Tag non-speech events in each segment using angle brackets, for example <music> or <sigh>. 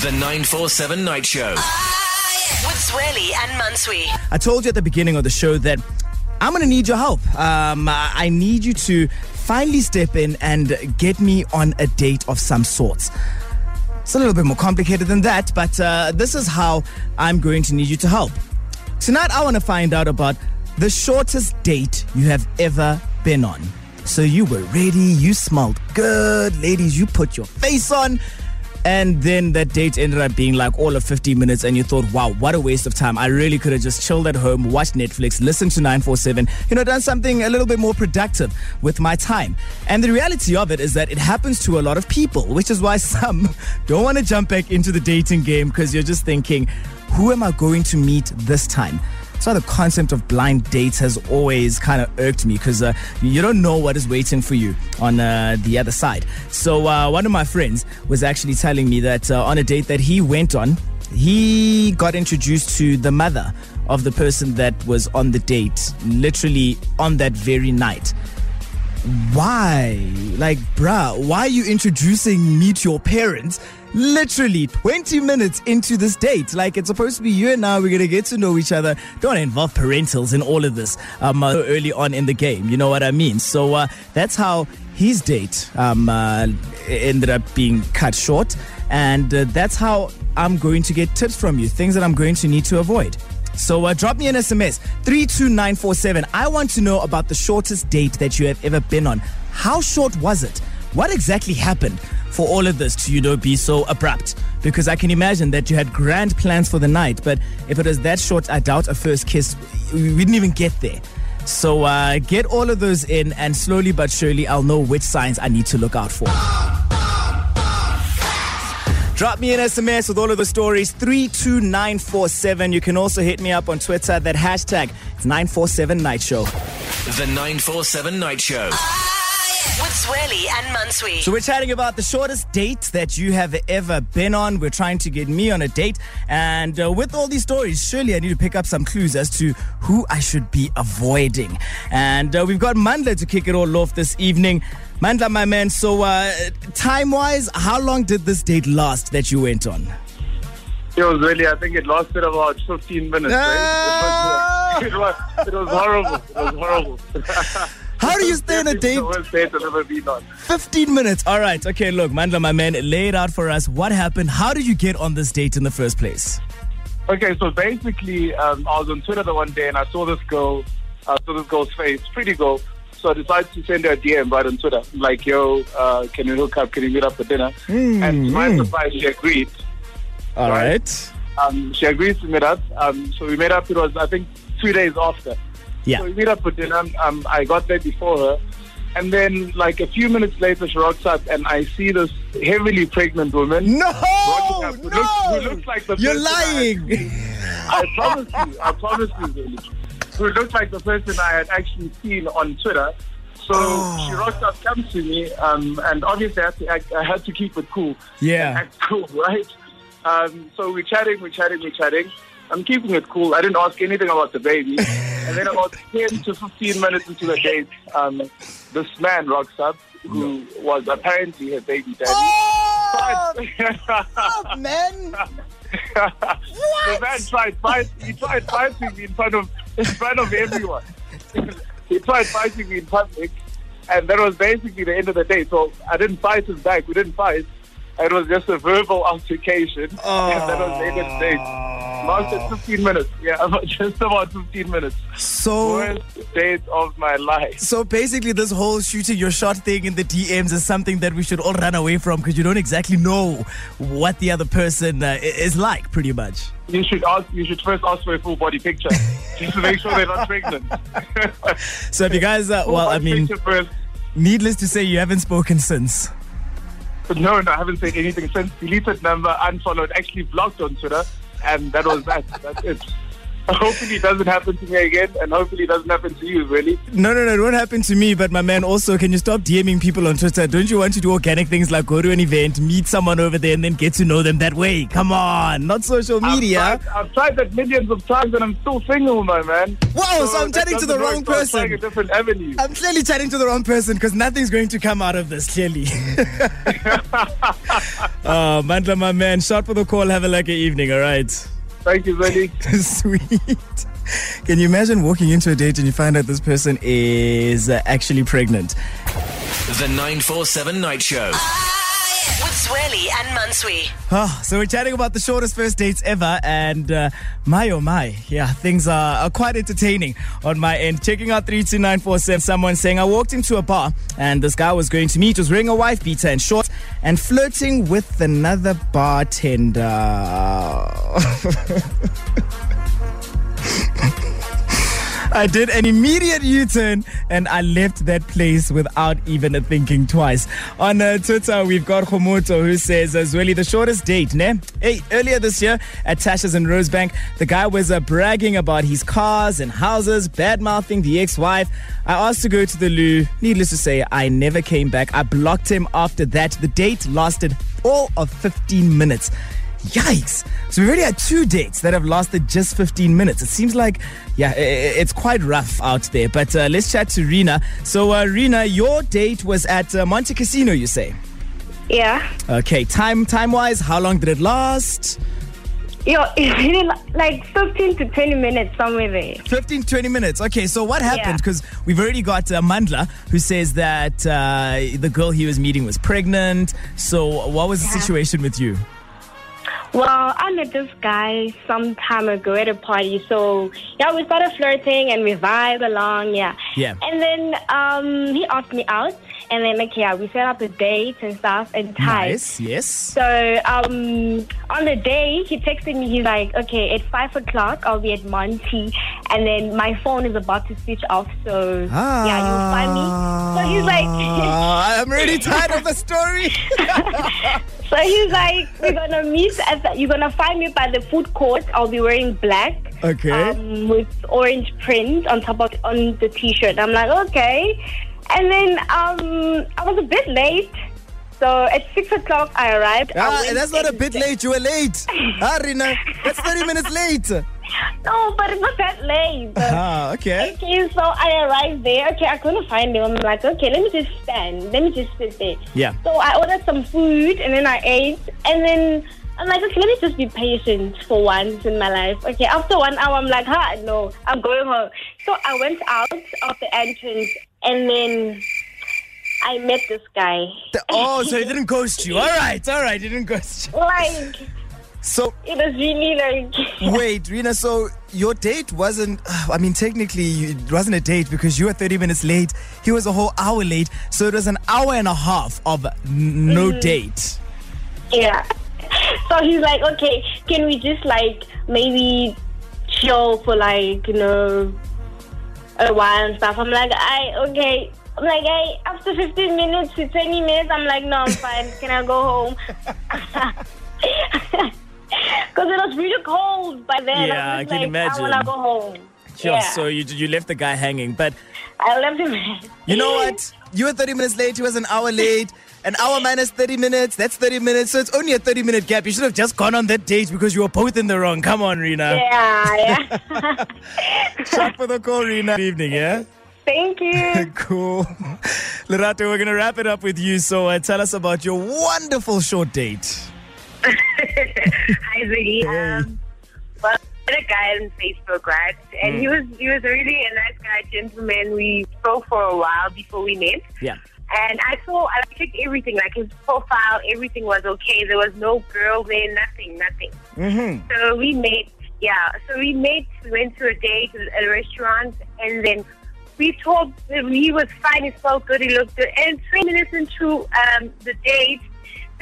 The 947 Night Show. With Zweli and Mantsoe. I told you at the beginning of the show that I'm going to need your help. Um, I need you to finally step in and get me on a date of some sorts. It's a little bit more complicated than that, but uh, this is how I'm going to need you to help. Tonight, I want to find out about the shortest date you have ever been on. So you were ready, you smelled good, ladies, you put your face on, and then that date ended up being like all of 50 minutes, and you thought, wow, what a waste of time. I really could have just chilled at home, watched Netflix, listened to 947, you know, done something a little bit more productive with my time. And the reality of it is that it happens to a lot of people, which is why <laughs> some don't want to jump back into the dating game because you're just thinking, who am I going to meet this time? So the concept of blind dates has always kind of irked me because uh, you don't know what is waiting for you on uh, the other side. So uh, one of my friends was actually telling me that uh, on a date that he went on, he got introduced to the mother of the person that was on the date, literally on that very night. Why? Like, bruh, why are you introducing me to your parents? Literally 20 minutes into this date. Like it's supposed to be you and I, we're gonna get to know each other. Don't involve parentals in all of this um, uh, early on in the game. You know what I mean? So uh, that's how his date um, uh, ended up being cut short, and uh, that's how I'm going to get tips from you. Things that I'm going to need to avoid. So uh, drop me an SMS 32947. I want to know about the shortest date that you have ever been on. How short was it? What exactly happened? for all of this to, you know, be so abrupt? Because I can imagine that you had grand plans for the night, but if it was that short, I doubt a first kiss, we didn't even get there. So uh, get all of those in, and slowly but surely, I'll know which signs I need to look out for. Drop me an SMS with all of the stories, 32947. You can also hit me up on Twitter, that hashtag, it's 947 Night Show. The 947 Night Show. With Zweli and Mantsoe. So we're chatting about the shortest date that you have ever been on. We're trying to get me on a date. And uh, with all these stories, surely I need to pick up some clues as to who I should be avoiding. And uh, we've got Mandla to kick it all off this evening. Mandla, my man, so uh, time-wise, how long did this date last that you went on? It was really, I think it lasted about 15 minutes. Ah! Right? It, was, it, was, <laughs> it was horrible. It was horrible. <laughs> How do you stay on a date? The worst date I've ever been on. 15 minutes. All right. Okay, look, Mandla, my man, lay it out for us. What happened? How did you get on this date in the first place? Okay, so basically, um, I was on Twitter the one day and I saw this girl, I saw this girl's face, pretty girl. So I decided to send her a DM right on Twitter, like, yo, uh, can you hook up? Can you meet up for dinner? Mm, and to my mm. surprise, she agreed. All right. Um, she agreed to meet up. Um, so we met up, it was, I think, two days after. Yeah. So we meet up for dinner. Um, I got there before her. And then, like a few minutes later, she rocks up, and I see this heavily pregnant woman. No, up, who, no. looks, who looks like the You're person I lying. I promise you, I promise you, really. Who looks like the person I had actually seen on Twitter. So Oh. she rocks up, comes to me, um, and obviously I had, to act, I had to keep it cool. Yeah. Act cool, <laughs> right? Um, so we're chatting, we're chatting, we're chatting. I'm keeping it cool. I didn't ask anything about the baby. and then about <laughs> 10 to 15 minutes into the date, um, this man rocks up who was apparently her baby daddy. Oh, But- <laughs> oh, man. the man tried fight. He tried fighting me in front of in front of everyone. <laughs> he tried fighting me in public, and that was basically the end of the day. So I didn't fight him back. We didn't fight. It was just a verbal altercation, <laughs> and that was end of. Lasted 15 minutes. Yeah, <laughs> just about 15 minutes. So, Worst date of my life. so basically, this whole shooting your shot thing in the DMs is something that we should all run away from because you don't exactly know what the other person uh, is like, pretty much. You should ask. You should first ask for a full body picture, <laughs> just to make sure they're not pregnant. So, if you guys, uh, well, I mean, needless to say, you haven't spoken since. No, no, I haven't said anything since. Deleted number, unfollowed, actually blocked on Twitter, and that was that. That's it. <laughs> hopefully it doesn't happen to me again, and hopefully it doesn't happen to you, really. No, no, no, it won't happen to me. But my man, also, can you stop DMing people on Twitter? Don't you want to do organic things like go to an event, meet someone over there, and then get to know them that way? Come on, not social media. I've tried, I've tried that millions of times, and I'm still single, my man. Whoa, so I'm that chatting to the wrong work, so I'm trying person. a different avenue. I'm clearly chatting to the wrong person because nothing's going to come out of this, clearly. oh, <laughs> <laughs> Mandla, my man, shot for the call. Have a lucky evening, all right? Thank you, Zeli. <laughs> Sweet. Can you imagine walking into a date and you find out this person is uh, actually pregnant? The 947 Night Show. With Zweli and Mantsoe. Oh, so we're chatting about the shortest first dates ever, and uh, my oh my, yeah, things are, are quite entertaining on my end. Checking out three two nine four seven. Someone saying I walked into a bar and this guy was going to meet, was wearing a wife beater and shorts, and flirting with another bartender. <laughs> I did an immediate U-turn and I left that place without even thinking twice. On uh, Twitter, we've got Homoto who says, as Zweli, the shortest date, ne? Hey, earlier this year at Tasha's in Rosebank, the guy was uh, bragging about his cars and houses, bad-mouthing the ex-wife. I asked to go to the loo. Needless to say, I never came back. I blocked him after that. The date lasted all of 15 minutes. Yikes. So we already had two dates that have lasted just 15 minutes. It seems like, yeah, it's quite rough out there. But uh, let's chat to Rena. So, uh, Rena, your date was at uh, Montecasino, you say? Yeah. Okay, time time wise, how long did it last? Yo, <laughs> it's really like 15 to 20 minutes somewhere there. 15, 20 minutes. Okay, so what happened? Yeah. Because we've already got uh, Mandla who says that uh, the girl he was meeting was pregnant. So, what was the situation with you? Well, I met this guy some time ago at a party. So, yeah, we started flirting and we vibe along, yeah. Yeah. And then um, he asked me out. And then, like, yeah, we set up a date and stuff and time. Nice, yes. So um, on the day, he texted me. He's like, "Okay, at five o'clock, I'll be at Monty, and then my phone is about to switch off. So yeah, you'll find me." So he's like, Ah, I'm <laughs> really tired of the story. <laughs> "So he's like, we're gonna meet at the, you're gonna find me by the food court. I'll be wearing black, Okay. um, with orange print on top of on the t-shirt." I'm like, "Okay," and then um, I was a bit late. So at six o'clock, I arrived. Ah, went that's not a bit late. You were late. <laughs> Ah, Rina, that's 30 minutes late. No, but it's not that late. <laughs> Ah, okay. Okay, so I arrived there. Okay, I couldn't find him. I'm like, okay, let me just stand. Let me just sit there. Yeah. So I ordered some food and then I ate. And then I'm like, okay, let me just be patient for once in my life. Okay, after one hour, I'm like, huh, no, I'm going home. So I went out of the entrance and then I met this guy. The- oh, so he didn't ghost you. All right, all right, he didn't ghost you. Like, So, it was really like. <laughs> wait, Rina, so your date wasn't, I mean, technically, it wasn't a date because you were 30 minutes late. He was a whole hour late. So it was an hour and a half of n- no mm-hmm. date. Yeah. So he's like, okay, can we just like maybe chill for like, you know, a while and stuff? I'm like, I, okay. I'm like, hey, after 15 minutes to 20 minutes, I'm like, no, I'm fine. Can I go home? <laughs> Because it was really cold by then. Yeah, I, was I can like, imagine. I want to go home. Sure, yeah. so you, you left the guy hanging. But I left him. you know what? You were 30 minutes late. He was an hour late. An hour minus 30 minutes. That's 30 minutes. So it's only a 30 minute gap. You should have just gone on that date because you were both in the wrong. Come on, Rina. Yeah, yeah. <laughs> Shot for the call, Rina. Good evening, yeah? Thank you. <laughs> cool. Lerato, we're going to wrap it up with you. So uh, tell us about your wonderful short date. <laughs> Hi, Ziggy. Um, well, met a guy on Facebook, right? And he was he was really a nice guy, gentleman. We spoke for a while before we met. Yeah. And I saw, I checked everything, like his profile, everything was okay. There was no girl there, nothing, nothing. Mm-hmm. So we met, yeah. So we met, we went to a date at a restaurant, and then we talked. He was fine, he felt good, he looked good. And 20 minutes into um, the date,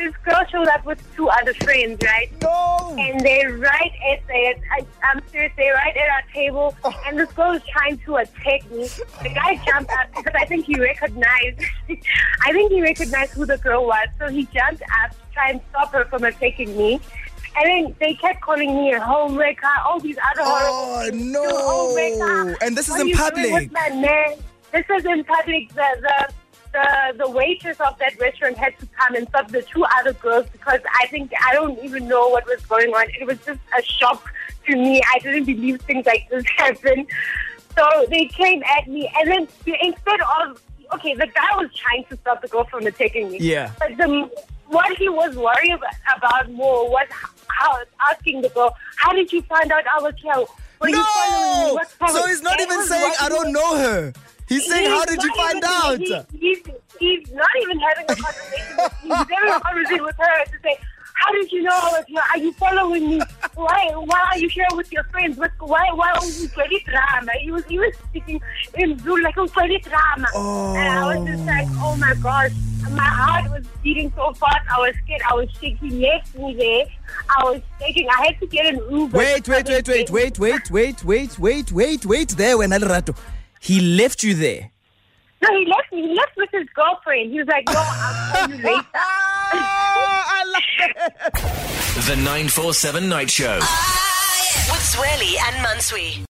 this girl showed up with two other friends, right? No! And they're right at the, I, I'm serious, they're right at our table, oh. and this girl is trying to attack me. The guy jumped up because I think he recognized, <laughs> I think he recognized who the girl was, so he jumped up to try and stop her from attacking me. And then they kept calling me oh, a homewrecker, all these other Oh, horrible no. Oh, homewrecker. And this is What in are you doing public. with my man? This is in public. The, the, the, the waitress of that restaurant had to come and stop the two other girls because I think, I don't even know what was going on. It was just a shock to me. I didn't believe things like this <laughs> happened. So they came at me, and then instead of okay, the guy was trying to stop the girl from attacking me. Yeah. But the what he was worried about more was how asking the girl, "How did you find out I was here? Were you following me? No! So he's not That even saying, I don't know her. He's saying, how did you find out? he- he's, he's not even having a conversation. He's having a conversation with her to say, how did you know I was here? Are you following me? Why why are you here with your friends? What, why why are you very drama? He was he was speaking in Zulu like a very drama. And I was just like, oh my gosh. My heart was beating so fast. I was scared. I was shaking. Left me there. I was shaking. I had to get an Uber. Wait, wait, wait, wait, wait, wait, wait, wait, wait, wait, wait there when Rato. He left you there. No, he left me. He left with his girlfriend. He was like, no, I'll call you later. I love it. The 947 Night Show. Ah, with Zweli and Mantsoe.